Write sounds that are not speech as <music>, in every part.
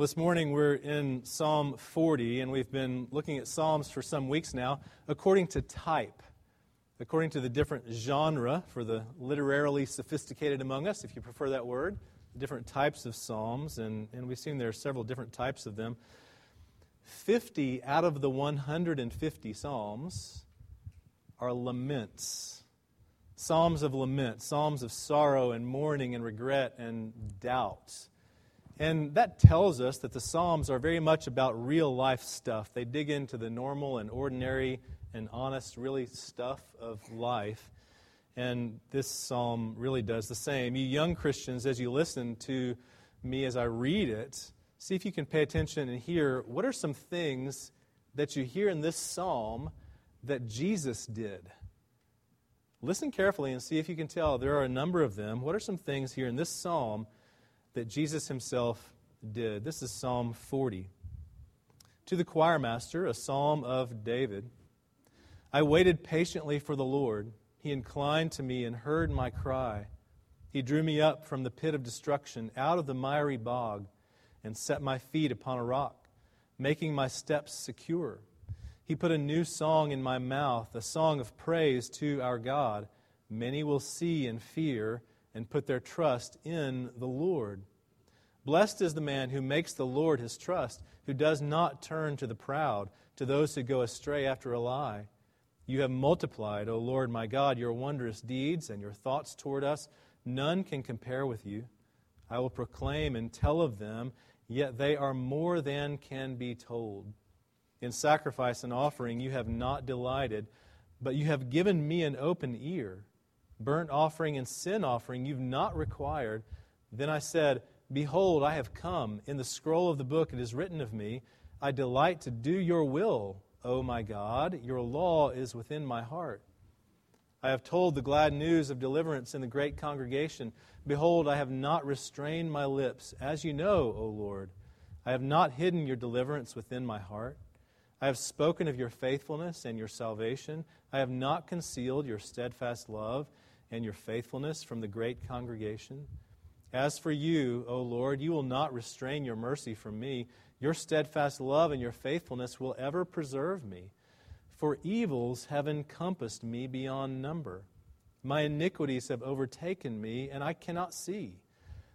This morning we're in Psalm 40, and we've been looking at Psalms for some weeks now according to type, according to the different genre for the literarily sophisticated among us, if you prefer that word, different types of Psalms, and, and we've seen there are several different types of them. 50 out of the 150 Psalms are laments. Psalms of lament, psalms of sorrow and mourning and regret and doubt. And that tells us that the Psalms are very much about real life stuff. They dig into the normal and ordinary and honest, really, stuff of life. And this psalm really does the same. You young Christians, as you listen to me as I read it, see if you can pay attention and hear what are some things that you hear in this psalm that Jesus did. Listen carefully and see if you can tell. There are a number of them. What are some things here in this psalm that Jesus himself did. This is Psalm 40. To the choir master, a psalm of David. I waited patiently for the Lord. He inclined to me and heard my cry. He drew me up from the pit of destruction, out of the miry bog, and set my feet upon a rock, making my steps secure. He put a new song in my mouth, a song of praise to our God. Many will see and fear and put their trust in the Lord. Blessed is the man who makes the Lord his trust, who does not turn to the proud, to those who go astray after a lie. You have multiplied, O Lord my God, your wondrous deeds and your thoughts toward us. None can compare with you. I will proclaim and tell of them, yet they are more than can be told. In sacrifice and offering you have not delighted, but you have given me an open ear burnt offering and sin offering you've not required. Then I said, Behold, I have come. In the scroll of the book it is written of me, I delight to do your will, O my God. Your law is within my heart. I have told the glad news of deliverance in the great congregation. Behold, I have not restrained my lips. As you know, O Lord, I have not hidden your deliverance within my heart. I have spoken of your faithfulness and your salvation. I have not concealed your steadfast love and your faithfulness from the great congregation? As for you, O Lord, you will not restrain your mercy from me. Your steadfast love and your faithfulness will ever preserve me. For evils have encompassed me beyond number. My iniquities have overtaken me, and I cannot see.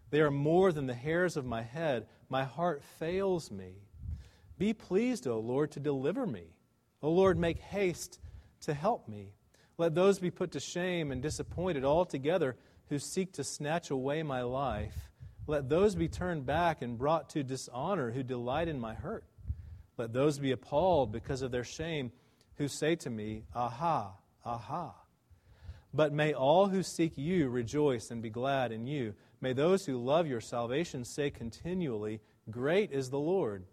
They are more than the hairs of my head. My heart fails me. Be pleased, O Lord, to deliver me. O Lord, make haste to help me. Let those be put to shame and disappointed altogether who seek to snatch away my life. Let those be turned back and brought to dishonor who delight in my hurt. Let those be appalled because of their shame who say to me, Aha, aha. But may all who seek you rejoice and be glad in you. May those who love your salvation say continually, Great is the Lord.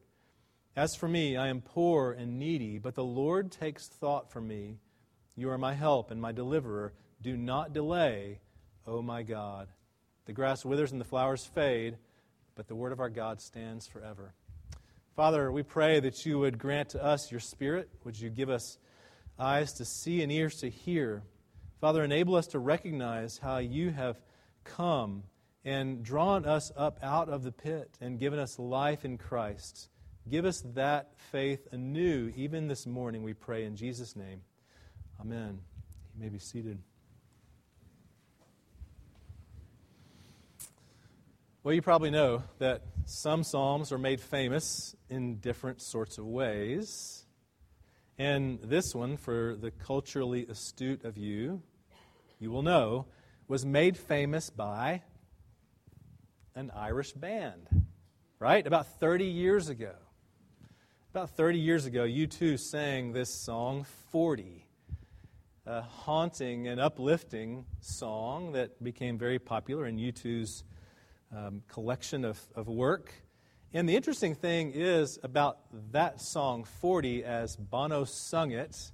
As for me, I am poor and needy, but the Lord takes thought for me. You are my help and my deliverer. Do not delay, O my God. The grass withers and the flowers fade, but the word of our God stands forever. Father, we pray that you would grant to us your spirit. Would you give us eyes to see and ears to hear? Father, enable us to recognize how you have come and drawn us up out of the pit and given us life in Christ. Give us that faith anew, even this morning, we pray in Jesus' name. Amen. You may be seated. Well, you probably know that some Psalms are made famous in different sorts of ways. And this one, for the culturally astute of you, you will know, was made famous by an Irish band, right? About 30 years ago. About 30 years ago, U2 sang this song, 40 a haunting and uplifting song that became very popular in U2's um, collection of, of work. And the interesting thing is about that song, 40, as Bono sung it,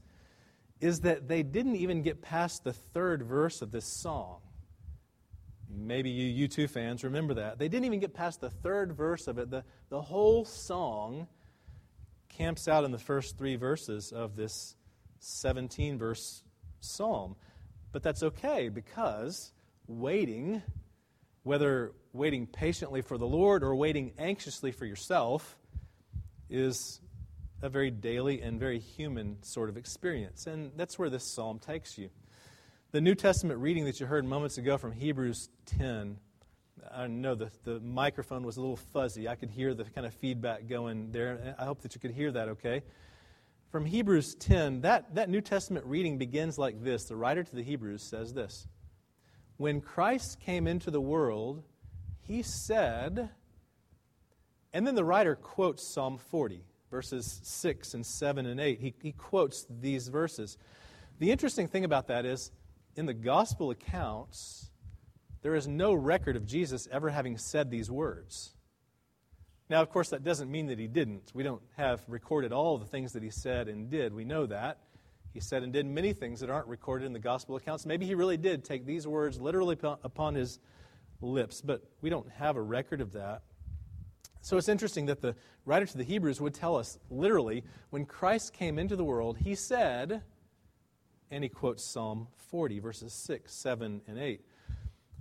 is that they didn't even get past the third verse of this song. Maybe you U2 fans remember that. They didn't even get past the third verse of it. The, the whole song camps out in the first three verses of this 17 verse psalm. But that's okay because waiting, whether waiting patiently for the Lord or waiting anxiously for yourself, is a very daily and very human sort of experience. And that's where this psalm takes you. The New Testament reading that you heard moments ago from Hebrews 10, I know the, the microphone was a little fuzzy. I could hear the kind of feedback going there. I hope that you could hear that okay. From Hebrews 10, that, that New Testament reading begins like this. The writer to the Hebrews says this When Christ came into the world, he said, and then the writer quotes Psalm 40 verses 6 and 7 and 8. He, he quotes these verses. The interesting thing about that is, in the gospel accounts, there is no record of Jesus ever having said these words. Now, of course, that doesn't mean that he didn't. We don't have recorded all the things that he said and did. We know that. He said and did many things that aren't recorded in the gospel accounts. Maybe he really did take these words literally upon his lips, but we don't have a record of that. So it's interesting that the writer to the Hebrews would tell us literally, when Christ came into the world, he said, and he quotes Psalm 40, verses 6, 7, and 8.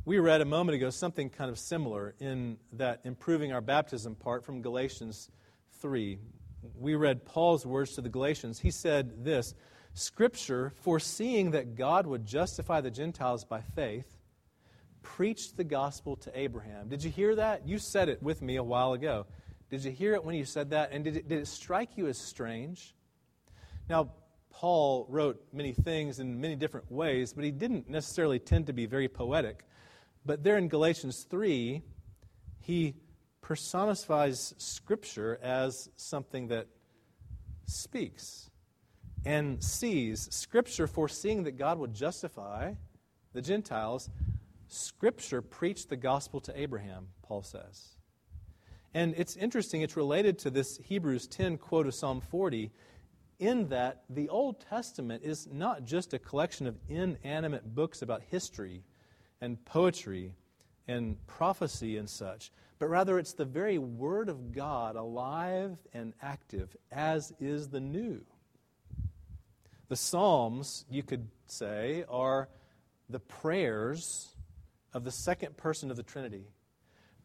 We read a moment ago something kind of similar in that improving our baptism part from Galatians 3. We read Paul's words to the Galatians. He said this Scripture, foreseeing that God would justify the Gentiles by faith, preached the gospel to Abraham. Did you hear that? You said it with me a while ago. Did you hear it when you said that? And did it, did it strike you as strange? Now, Paul wrote many things in many different ways, but he didn't necessarily tend to be very poetic. But there in Galatians 3, he personifies Scripture as something that speaks and sees. Scripture foreseeing that God would justify the Gentiles Scripture preached the gospel to Abraham, Paul says. And it's interesting, it's related to this Hebrews 10 quote of Psalm 40, in that the Old Testament is not just a collection of inanimate books about history and poetry and prophecy and such, but rather it's the very Word of God, alive and active, as is the new. The Psalms, you could say, are the prayers of the second person of the Trinity,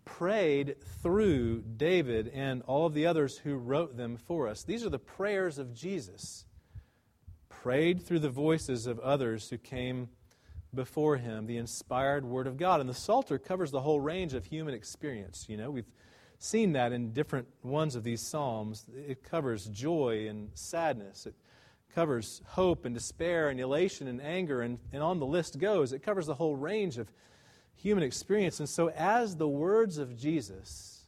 prayed through David and all of the others who wrote them for us. These are the prayers of Jesus, prayed through the voices of others who came before him, the inspired Word of God. And the Psalter covers the whole range of human experience. You know, we've seen that in different ones of these Psalms. It covers joy and sadness. It covers hope and despair and elation and anger, and, and on the list goes. It covers the whole range of human experience. And so, as the words of Jesus,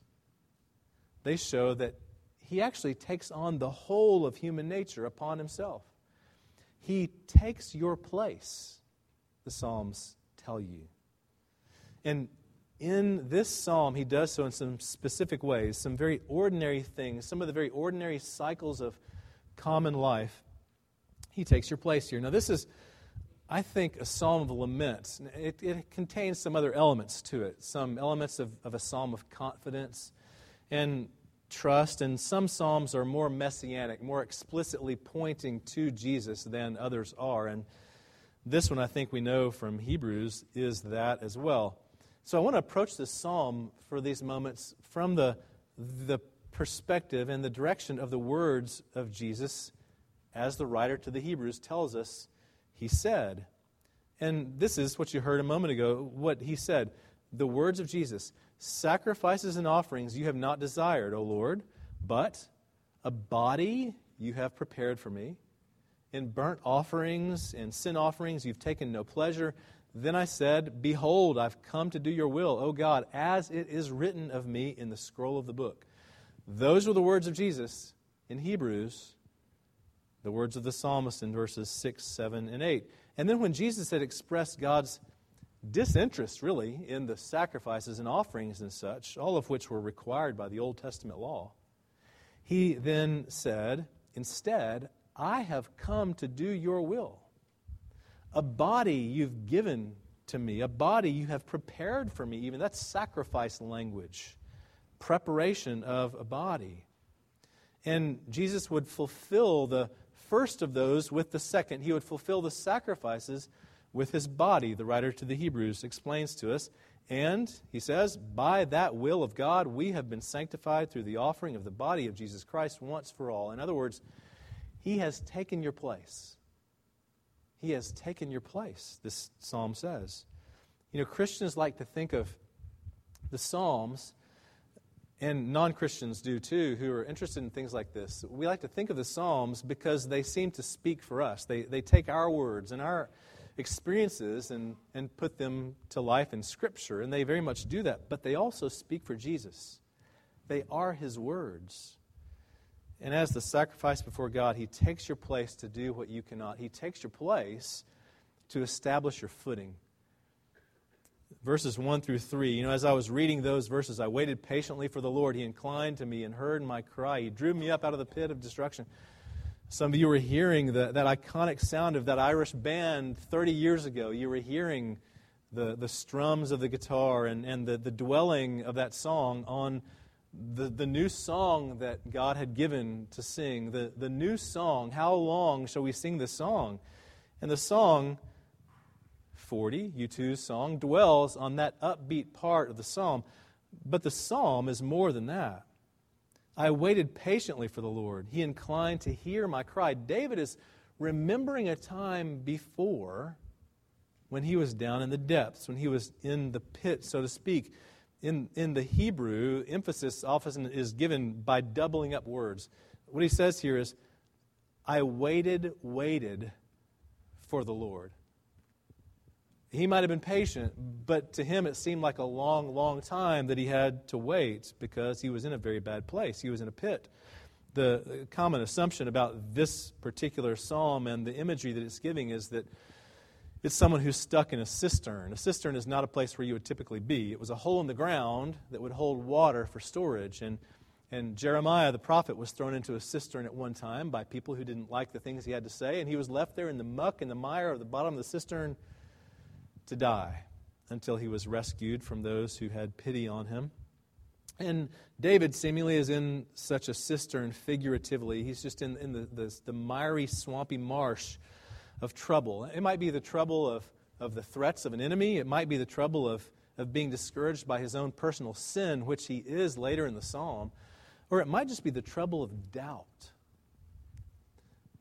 they show that he actually takes on the whole of human nature upon himself. He takes your place, the Psalms tell you. And in this psalm, he does so in some specific ways, some very ordinary things, some of the very ordinary cycles of common life. He takes your place here. Now, this is I think, a psalm of lament. It, it, contains some other elements to it, some elements of, of a psalm of confidence and trust, and some psalms are more messianic, more explicitly pointing to Jesus than others are. And this one, I think we know from Hebrews, is that as well. So I want to approach this psalm for these moments from the, the perspective and the direction of the words of Jesus, as the writer to the Hebrews tells us he said. And this is what you heard a moment ago, what he said. The words of Jesus Sacrifices and offerings you have not desired, O Lord, but a body you have prepared for me. In burnt offerings and sin offerings you've taken no pleasure. Then I said, Behold, I've come to do your will, O God, as it is written of me in the scroll of the book. Those were the words of Jesus in Hebrews the words of the psalmist in verses 6, 7, and 8. And then when Jesus had expressed God's disinterest, really, in the sacrifices and offerings and such, all of which were required by the Old Testament law, he then said, Instead, I have come to do your will. A body you've given to me, a body you have prepared for me, even. That's sacrifice language, preparation of a body. And Jesus would fulfill the first of those with the second. He would fulfill the sacrifices with his body, the writer to the Hebrews explains to us. And, he says, by that will of God, we have been sanctified through the offering of the body of Jesus Christ once for all. In other words, he has taken your place. He has taken your place, this psalm says. You know, Christians like to think of the Psalms, and non Christians do too, who are interested in things like this. We like to think of the Psalms because they seem to speak for us. They, they take our words and our experiences and, and put them to life in Scripture, and they very much do that. But they also speak for Jesus, they are His words. And as the sacrifice before God, He takes your place to do what you cannot. He takes your place to establish your footing. Verses 1 through 3. You know, as I was reading those verses, I waited patiently for the Lord. He inclined to me and heard my cry. He drew me up out of the pit of destruction. Some of you were hearing the, that iconic sound of that Irish band 30 years ago. You were hearing the, the strums of the guitar and, and the, the dwelling of that song on the, the new song that God had given to sing. The, the new song. How long shall we sing this song? And the song, 40, U2's song, dwells on that upbeat part of the psalm. But the psalm is more than that. I waited patiently for the Lord. He inclined to hear my cry. David is remembering a time before when he was down in the depths, when he was in the pit, so to speak. In, in the Hebrew, emphasis often is given by doubling up words. What he says here is, I waited, waited for the Lord. He might have been patient, but to him it seemed like a long, long time that he had to wait because he was in a very bad place. He was in a pit. The common assumption about this particular psalm and the imagery that it's giving is that it's someone who's stuck in a cistern. A cistern is not a place where you would typically be. It was a hole in the ground that would hold water for storage. And, and Jeremiah, the prophet, was thrown into a cistern at one time by people who didn't like the things he had to say. And he was left there in the muck and the mire of the bottom of the cistern to die until he was rescued from those who had pity on him. And David seemingly is in such a cistern figuratively. He's just in, in the, the, the, miry, swampy marsh of trouble. It might be the trouble of, of the threats of an enemy, it might be the trouble of, of being discouraged by his own personal sin, which he is later in the psalm, or it might just be the trouble of doubt.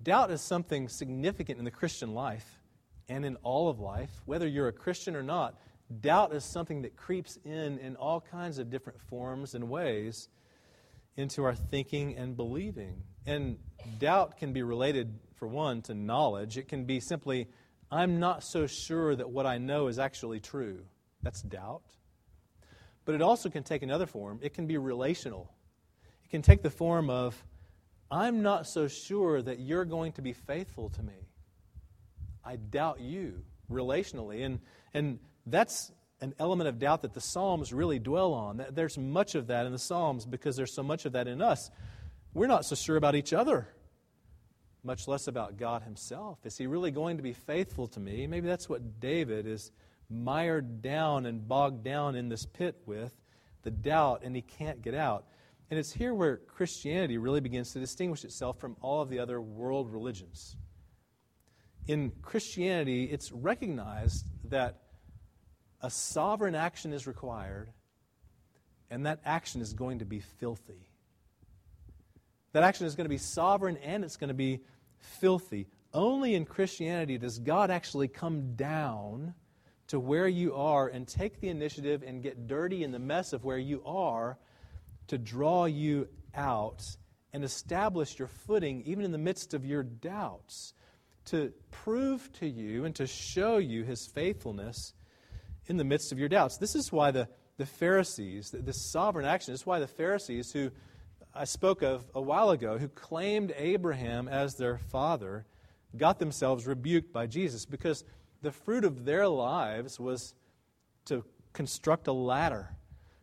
Doubt is something significant in the Christian life and in all of life, whether you're a Christian or not, doubt is something that creeps in in all kinds of different forms and ways into our thinking and believing. And doubt can be related, for one, to knowledge. It can be simply, I'm not so sure that what I know is actually true. That's doubt. But it also can take another form. It can be relational. It can take the form of, I'm not so sure that you're going to be faithful to me. I doubt you relationally. And, and that's an element of doubt that the Psalms really dwell on. There's much of that in the Psalms because there's so much of that in us. We're not so sure about each other, much less about God Himself. Is He really going to be faithful to me? Maybe that's what David is mired down and bogged down in this pit with the doubt, and he can't get out. And it's here where Christianity really begins to distinguish itself from all of the other world religions in Christianity, it's recognized that a sovereign action is required, and that action is going to be filthy. That action is going to be sovereign and it's going to be filthy. Only in Christianity does God actually come down to where you are and take the initiative and get dirty in the mess of where you are to draw you out and establish your footing even in the midst of your doubts to prove to you and to show you his faithfulness in the midst of your doubts. This is why the, the Pharisees, this sovereign action, this is why the Pharisees, who I spoke of a while ago, who claimed Abraham as their father, got themselves rebuked by Jesus because the fruit of their lives was to construct a ladder,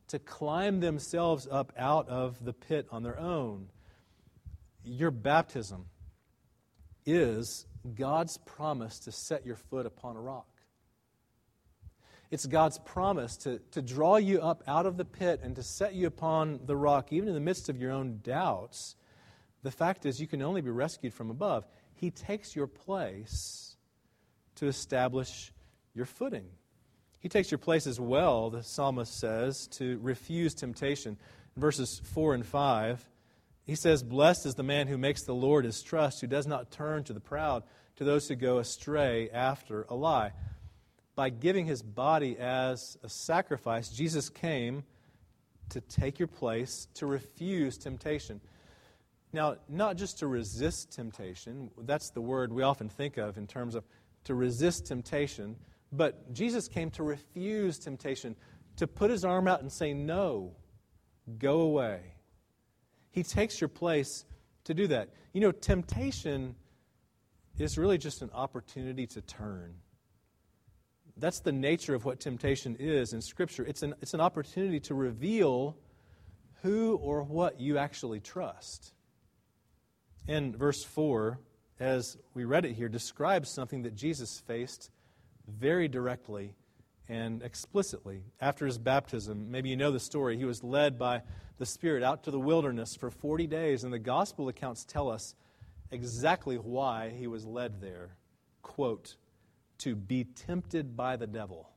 to climb themselves up out of the pit on their own. Your baptism is God's promise to set your foot upon a rock. It's God's promise to, to draw you up out of the pit and to set you upon the rock, even in the midst of your own doubts. The fact is, you can only be rescued from above. He takes your place to establish your footing. He takes your place as well, the psalmist says, to refuse temptation. In verses 4 and 5, he says, Blessed is the man who makes the Lord his trust, who does not turn to the proud, to those who go astray after a lie. By giving his body as a sacrifice, Jesus came to take your place, to refuse temptation. Now, not just to resist temptation, that's the word we often think of in terms of to resist temptation, but Jesus came to refuse temptation, to put his arm out and say, No, go away. He takes your place to do that. You know, temptation is really just an opportunity to turn. That's the nature of what temptation is in Scripture. It's an, it's an opportunity to reveal who or what you actually trust. And verse 4, as we read it here, describes something that Jesus faced very directly and explicitly after his baptism. Maybe you know the story. He was led by the Spirit out to the wilderness for 40 days, and the gospel accounts tell us exactly why he was led there. Quote, to be tempted by the devil.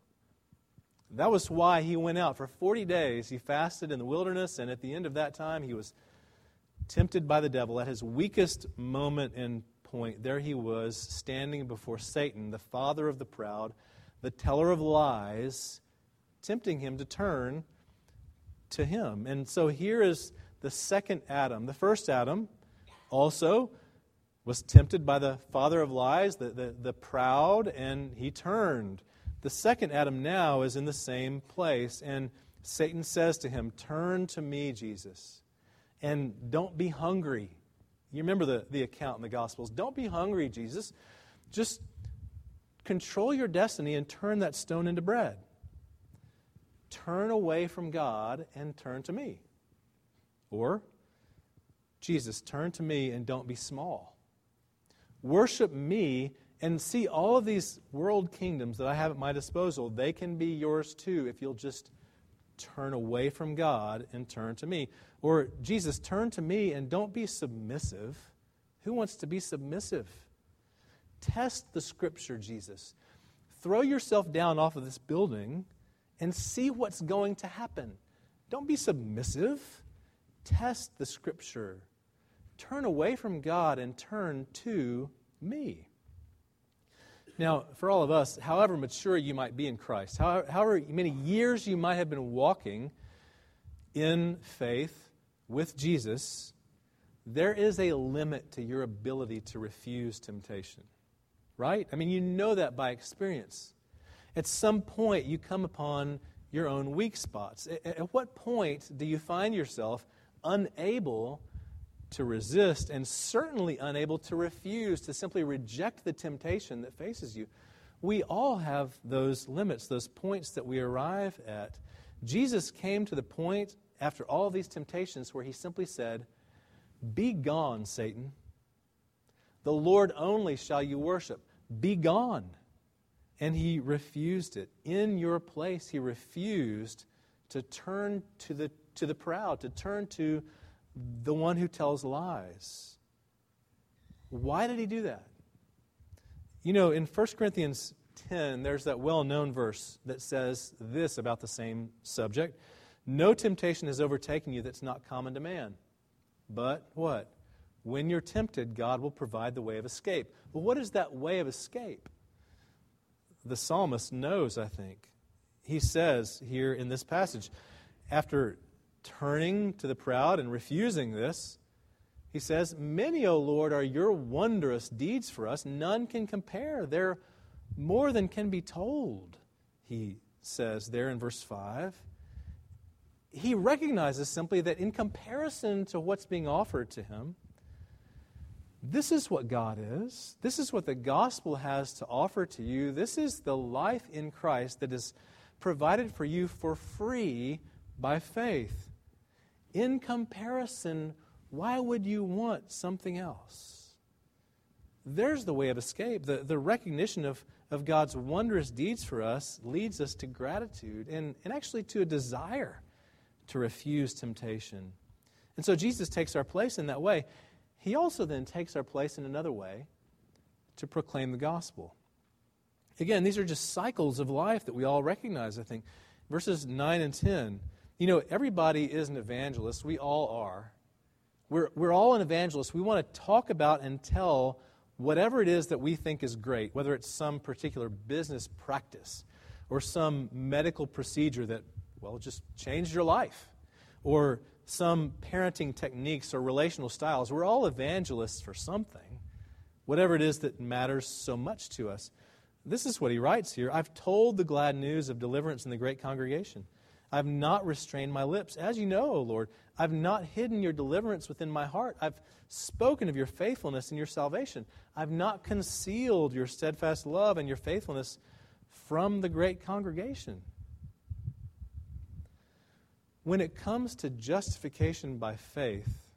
That was why he went out. For 40 days, he fasted in the wilderness, and at the end of that time, he was tempted by the devil. At his weakest moment and point, there he was, standing before Satan, the father of the proud, the teller of lies, tempting him to turn to him. And so here is the second Adam. The first Adam also was tempted by the father of lies, the, the, the, proud, and he turned. The second Adam now is in the same place, and Satan says to him, Turn to me, Jesus, and don't be hungry. You remember the, the account in the Gospels. Don't be hungry, Jesus. Just control your destiny and turn that stone into bread. Turn away from God and turn to me. Or, Jesus, turn to me and don't be small. Worship me and see all of these world kingdoms that I have at my disposal. They can be yours too if you'll just turn away from God and turn to me. Or, Jesus, turn to me and don't be submissive. Who wants to be submissive? Test the scripture, Jesus. Throw yourself down off of this building and see what's going to happen. Don't be submissive. Test the scripture turn away from God and turn to me. Now, for all of us, however mature you might be in Christ, however, many years you might have been walking in faith with Jesus, there is a limit to your ability to refuse temptation. Right? I mean, you know that by experience. At some point, you come upon your own weak spots. At, what point do you find yourself unable to resist and certainly unable to refuse, to simply reject the temptation that faces you. We all have those limits, those points that we arrive at. Jesus came to the point after all these temptations where he simply said, Be gone, Satan. The Lord only shall you worship. Be gone. And he refused it. In your place, he refused to turn to the, to the proud, to turn to the one who tells lies. Why did he do that? You know, in 1 Corinthians 10, there's that well known verse that says this about the same subject No temptation has overtaken you that's not common to man. But what? When you're tempted, God will provide the way of escape. Well, what is that way of escape? The psalmist knows, I think. He says here in this passage, after turning to the proud and refusing this, he says, Many, O Lord, are your wondrous deeds for us. None can compare. They're more than can be told, he says there in verse 5. He recognizes simply that in comparison to what's being offered to him, this is what God is. This is what the gospel has to offer to you. This is the life in Christ that is provided for you for free by faith in comparison, why would you want something else? There's the way of escape. The, the recognition of, of God's wondrous deeds for us leads us to gratitude and, and actually to a desire to refuse temptation. And so Jesus takes our place in that way. He also then takes our place in another way to proclaim the gospel. Again, these are just cycles of life that we all recognize, I think. Verses 9 and 10. You know, everybody is an evangelist. We all are. We're, we're all an evangelist. We want to talk about and tell whatever it is that we think is great, whether it's some particular business practice or some medical procedure that, well, just changed your life, or some parenting techniques or relational styles. We're all evangelists for something, whatever it is that matters so much to us. This is what he writes here I've told the glad news of deliverance in the great congregation. I've not restrained my lips. As you know, O Lord, I've not hidden your deliverance within my heart. I've spoken of your faithfulness and your salvation. I've not concealed your steadfast love and your faithfulness from the great congregation. When it comes to justification by faith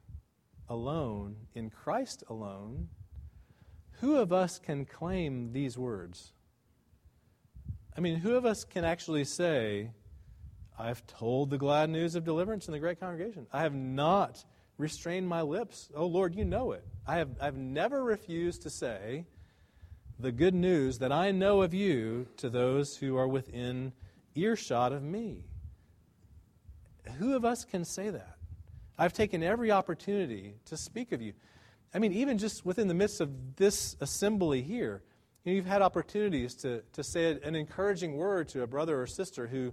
alone, in Christ alone, who of us can claim these words? I mean, who of us can actually say, I've told the glad news of deliverance in the great congregation. I have not restrained my lips. Oh, Lord, you know it. I have I've never refused to say the good news that I know of you to those who are within earshot of me. Who of us can say that? I've taken every opportunity to speak of you. I mean, even just within the midst of this assembly here, you you've had opportunities to, to say an encouraging word to a brother or sister who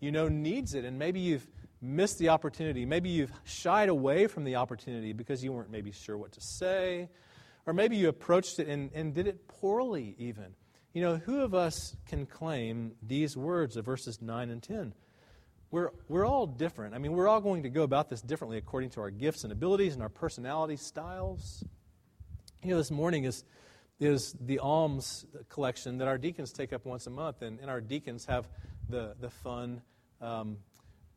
you know needs it, and maybe you've missed the opportunity. Maybe you've shied away from the opportunity because you weren't maybe sure what to say, or maybe you approached it and, and did it poorly, even. You know, who of us can claim these words of verses 9 and 10? We're, we're all different. I mean, we're all going to go about this differently according to our gifts and abilities and our personality styles. You know, this morning is, is the alms collection that our deacons take up once a month, and, and our deacons have the, the fun um,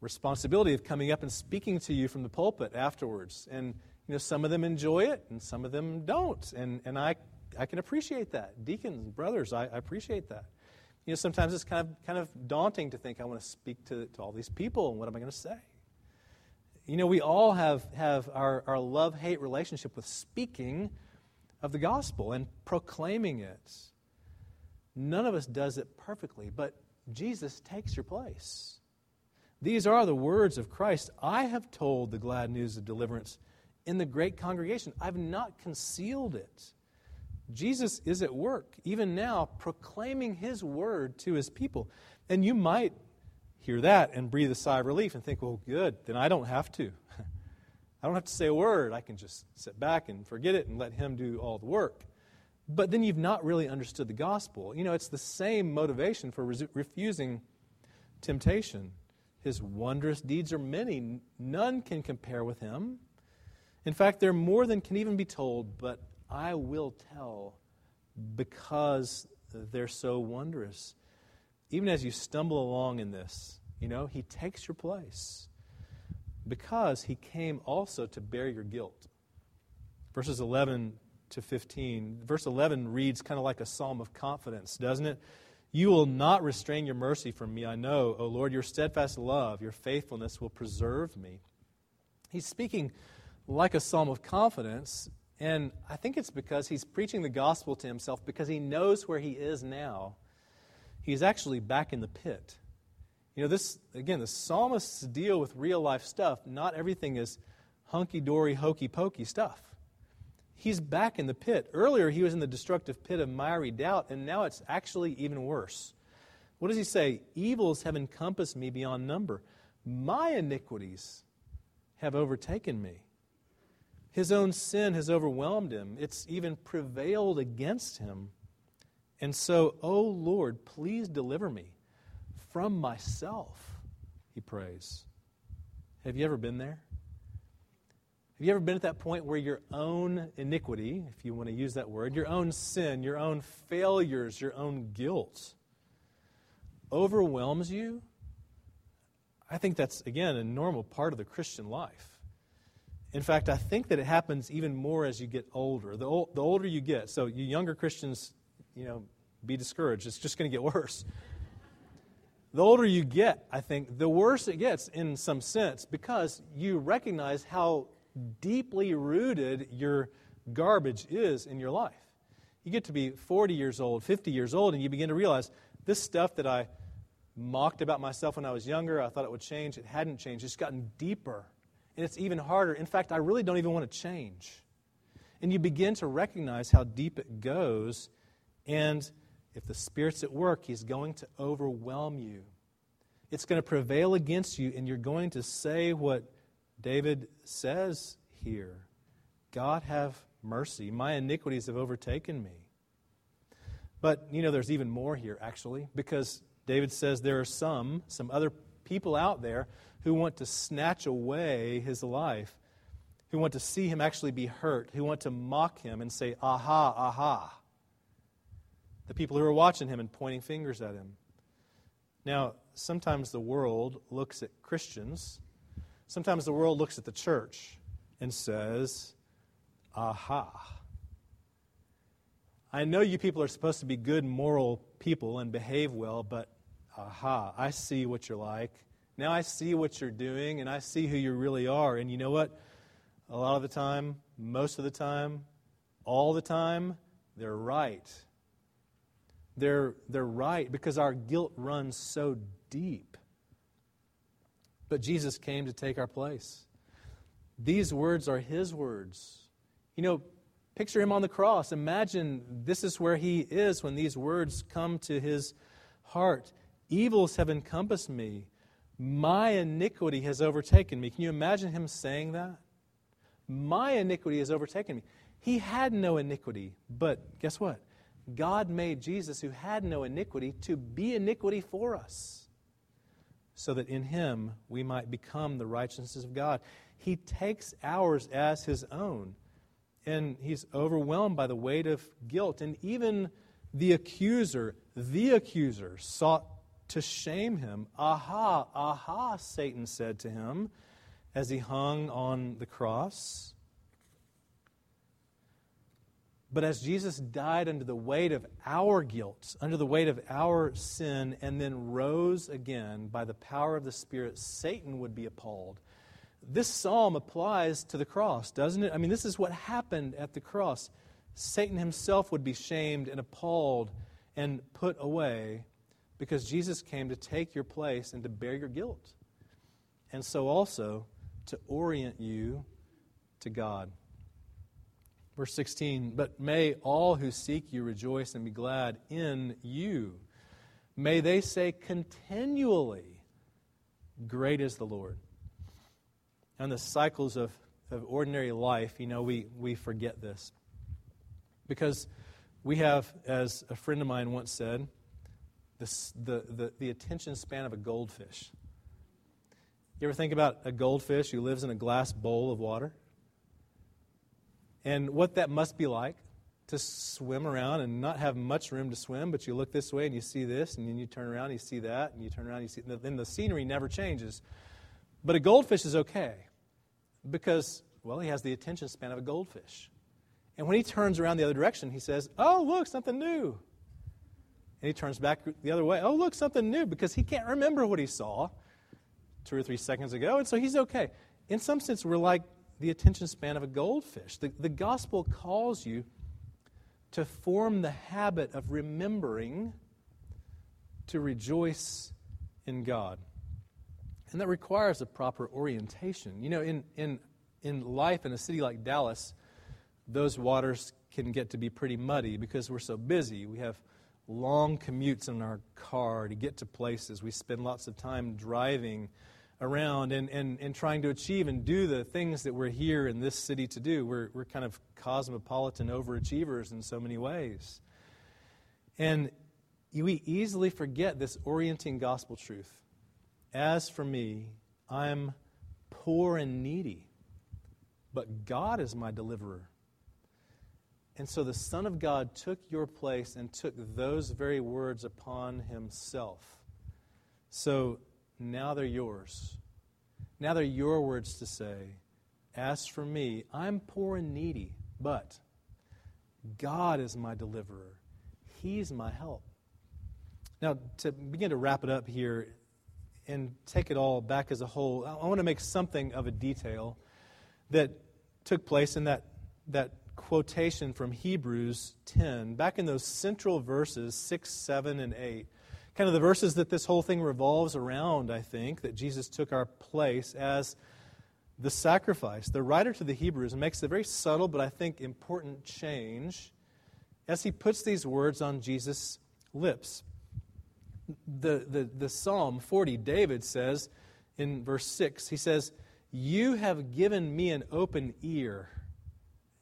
responsibility of coming up and speaking to you from the pulpit afterwards. And, you know, some of them enjoy it and some of them don't. And, and I, I can appreciate that. Deacons, brothers, I, I appreciate that. You know, sometimes it's kind of, kind of daunting to think, I want to speak to, to all these people, and what am I going to say? You know, we all have, have our, our love hate relationship with speaking of the gospel and proclaiming it. None of us does it perfectly, but Jesus takes your place. These are the words of Christ. I have told the glad news of deliverance in the great congregation. I've not concealed it. Jesus is at work, even now, proclaiming his word to his people. And you might hear that and breathe a sigh of relief and think, well, good, then I don't have to. <laughs> I don't have to say a word. I can just sit back and forget it and let him do all the work. But then you've not really understood the gospel. You know, it's the same motivation for refusing temptation. His wondrous deeds are many, none can compare with him. In fact, they're more than can even be told, but I will tell because they're so wondrous. Even as you stumble along in this, you know, he takes your place because he came also to bear your guilt. Verses 11 to 15. Verse 11 reads kind of like a psalm of confidence, doesn't it? You will not restrain your mercy from me, I know. O Lord, your steadfast love, your faithfulness will preserve me. He's speaking like a psalm of confidence, and I think it's because he's preaching the gospel to himself because he knows where he is now. He's actually back in the pit. You know, this, again, the psalmists deal with real life stuff. Not everything is hunky dory, hokey pokey stuff he's back in the pit. Earlier, he was in the destructive pit of miry doubt, and now it's actually even worse. What does he say? Evils have encompassed me beyond number. My iniquities have overtaken me. His own sin has overwhelmed him, it's even prevailed against him. And so, oh Lord, please deliver me from myself, he prays. Have you ever been there? Have you ever been at that point where your own iniquity, if you want to use that word, your own sin, your own failures, your own guilt overwhelms you? I think that's, again, a normal part of the Christian life. In fact, I think that it happens even more as you get older. The, the older you get, so you younger Christians, you know, be discouraged. It's just going to get worse. The older you get, I think, the worse it gets in some sense because you recognize how deeply rooted your garbage is in your life. You get to be 40 years old, 50 years old, and you begin to realize this stuff that I mocked about myself when I was younger, I thought it would change, it hadn't changed. It's gotten deeper, and it's even harder. In fact, I really don't even want to change. And you begin to recognize how deep it goes, and if the Spirit's at work, He's going to overwhelm you. It's going to prevail against you, and you're going to say what David says here God have mercy. My iniquities have overtaken me. But, you know, there's even more here, actually, because David says there are some, some other people out there who want to snatch away his life, who want to see him actually be hurt, who want to mock him and say, aha, aha. The people who are watching him and pointing fingers at him. Now, sometimes the world looks at Christians, sometimes the world looks at the church and says, aha. I know you people are supposed to be good, moral people and behave well, but aha, I see what you're like. Now I see what you're doing, and I see who you really are. And you know what? A lot of the time, most of the time, all the time, they're right. They're, they're right because our guilt runs so deep. But Jesus came to take our place. These words are His words. You know, picture Him on the cross. Imagine this is where He is when these words come to His heart. Evils have encompassed me. My iniquity has overtaken me. Can you imagine Him saying that? My iniquity has overtaken me. He had no iniquity, but guess what? God made Jesus, who had no iniquity, to be iniquity for us, so that in him we might become the righteousness of God. He takes ours as his own, and he's overwhelmed by the weight of guilt. And even the accuser, the accuser, sought to shame him. Aha, aha, Satan said to him as he hung on the cross. But as Jesus died under the weight of our guilt, under the weight of our sin, and then rose again by the power of the Spirit, Satan would be appalled. This psalm applies to the cross, doesn't it? I mean, this is what happened at the cross. Satan himself would be shamed and appalled and put away because Jesus came to take your place and to bear your guilt. And so also to orient you to God. Verse 16, but may all who seek you rejoice and be glad in you. May they say continually, Great is the Lord. And the cycles of, of ordinary life, you know, we, we forget this. Because we have, as a friend of mine once said, this, the, the, the attention span of a goldfish. You ever think about a goldfish who lives in a glass bowl of water? And what that must be like to swim around and not have much room to swim, but you look this way and you see this, and then you turn around and you see that, and you turn around and you see, then the scenery never changes. But a goldfish is okay because, well, he has the attention span of a goldfish. And when he turns around the other direction, he says, Oh, look, something new. And he turns back the other way. Oh, look, something new, because he can't remember what he saw two or three seconds ago, and so he's okay. In some sense, we're like the attention span of a goldfish. The, the gospel calls you to form the habit of remembering to rejoice in God. And that requires a proper orientation. You know, in, in, in life in a city like Dallas, those waters can get to be pretty muddy because we're so busy. We have long commutes in our car to get to places. We spend lots of time driving around and, and, and trying to achieve and do the things that we're here in this city to do. We're, we're kind of cosmopolitan overachievers in so many ways. And we easily forget this orienting gospel truth. As for me, I'm poor and needy, but God is my deliverer. And so the Son of God took your place and took those very words upon himself. So now they're yours. Now they're your words to say, As for me, I'm poor and needy, but God is my deliverer. He's my help. Now, to begin to wrap it up here and take it all back as a whole, I want to make something of a detail that took place in that, that quotation from Hebrews 10, back in those central verses 6, 7, and 8. Kind of the verses that this whole thing revolves around, I think, that Jesus took our place as the sacrifice. The writer to the Hebrews makes a very subtle but I think important change as he puts these words on Jesus' lips. The, the, the Psalm 40, David says in verse 6, he says, You have given me an open ear.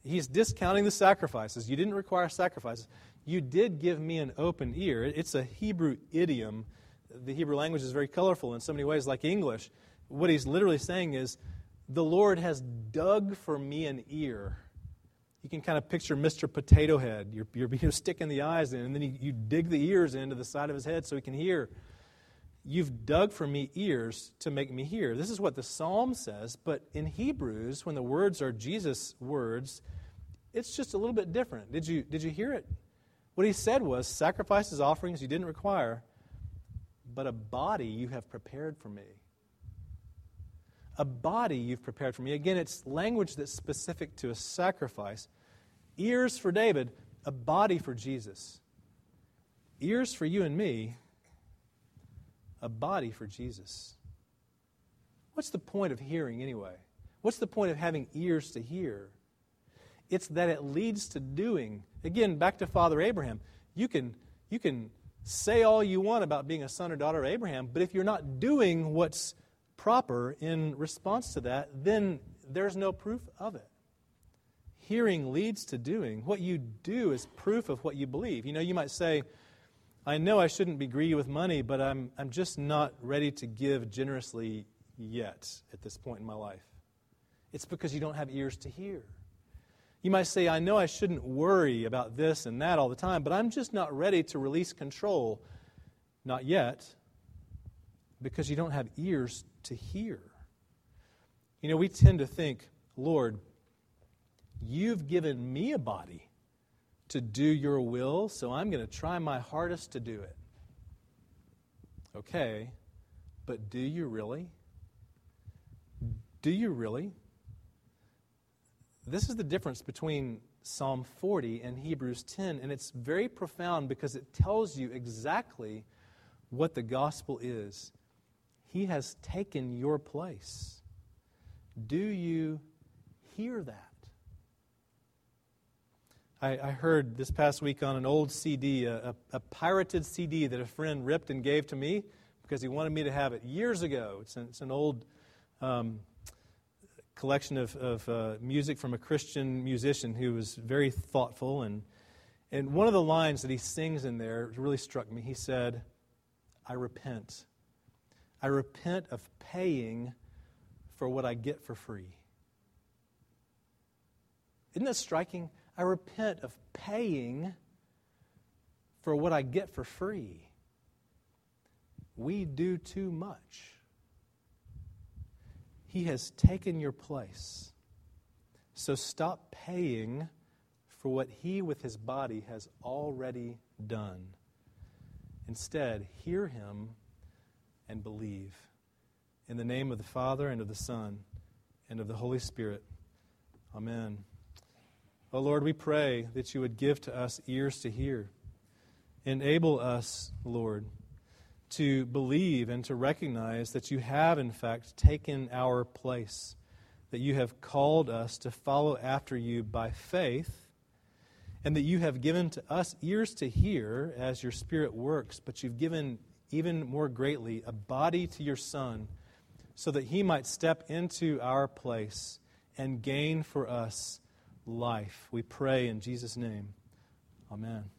He's discounting the sacrifices. You didn't require sacrifices. You did give me an open ear. It's a Hebrew idiom. The Hebrew language is very colorful in so many ways, like English. What he's literally saying is, The Lord has dug for me an ear. You can kind of picture Mr. Potato Head. You're, you're, <laughs> you're sticking the eyes in, and then you, you dig the ears into the side of his head so he can hear. You've dug for me ears to make me hear. This is what the psalm says, but in Hebrews, when the words are Jesus' words, it's just a little bit different. Did you, did you hear it? What he said was, Sacrifices, offerings you didn't require, but a body you have prepared for me. A body you've prepared for me. Again, it's language that's specific to a sacrifice. Ears for David, a body for Jesus. Ears for you and me, a body for Jesus. What's the point of hearing anyway? What's the point of having ears to hear? It's that it leads to doing. Again, back to Father Abraham. You can, you can say all you want about being a son or daughter of Abraham, but if you're not doing what's proper in response to that, then there's no proof of it. Hearing leads to doing. What you do is proof of what you believe. You know, you might say, I know I shouldn't be greedy with money, but I'm, I'm just not ready to give generously yet at this point in my life. It's because you don't have ears to hear. You might say, I know I shouldn't worry about this and that all the time, but I'm just not ready to release control. Not yet, because you don't have ears to hear. You know, we tend to think, Lord, you've given me a body to do your will, so I'm going to try my hardest to do it. Okay, but do you really? Do you really? This is the difference between Psalm 40 and Hebrews 10, and it's very profound because it tells you exactly what the gospel is. He has taken your place. Do you hear that? I, heard this past week on an old CD, a, a, a, pirated CD that a friend ripped and gave to me because he wanted me to have it years ago. It's an, it's an old um, collection of, of uh, music from a Christian musician who was very thoughtful. And, and one of the lines that he sings in there really struck me. He said, I repent. I repent of paying for what I get for free. Isn't that striking? I repent of paying for what I get for free. We do too much. He has taken your place. So stop paying for what He, with His body, has already done. Instead, hear Him and believe. In the name of the Father, and of the Son, and of the Holy Spirit. Amen. Oh Lord, we pray that you would give to us ears to hear. Enable us, Lord to believe and to recognize that you have, in fact, taken our place, that you have called us to follow after you by faith, and that you have given to us ears to hear as your Spirit works, but you've given even more greatly a body to your Son so that he might step into our place and gain for us life. We pray in Jesus' name. Amen.